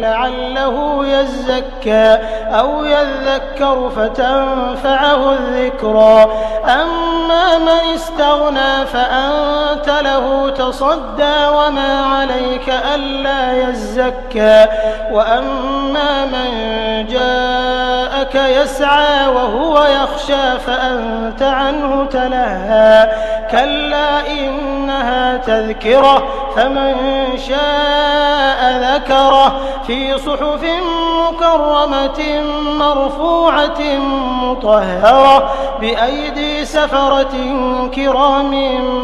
لعله يزكى أو يذكر فتنفعه الذكرى. أما من استغنى فأنت له تصدى وما عليك ألا يزكى وأما من جاءك يسعى وهو يخشى فأنت عنه تلهى كلا إنها تذكرة فمن شاء ذكره في صحف مكرمة مرفوعة مطهرة بأيدي سفرة كرام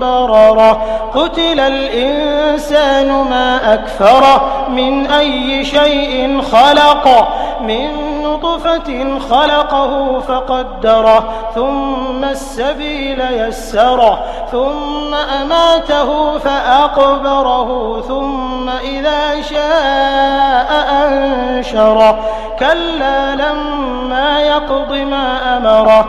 بررة قتل الإنسان ما أكفره من أي شيء خلق من نطفة خلقه فقدره ثم السبيل يسره ثم أماته فأقبره ثم إذا شاء أنشره كلا لما يقض ما أمره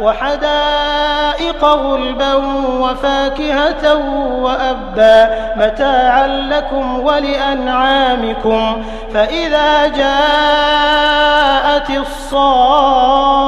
وحدائق غلبا وفاكهة وأبا متاعا لكم ولأنعامكم فإذا جاءت الصاخة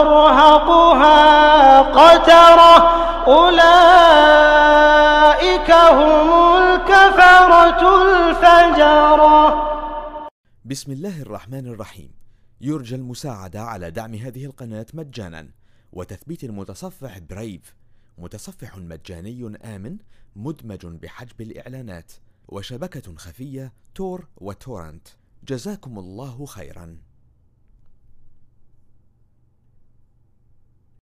ترهقها قترة أولئك هم الكفرة الفجرة. بسم الله الرحمن الرحيم. يرجى المساعدة على دعم هذه القناة مجانا. وتثبيت المتصفح برايف متصفح مجاني آمن مدمج بحجب الإعلانات. وشبكة خفية تور وتورنت. جزاكم الله خيرا.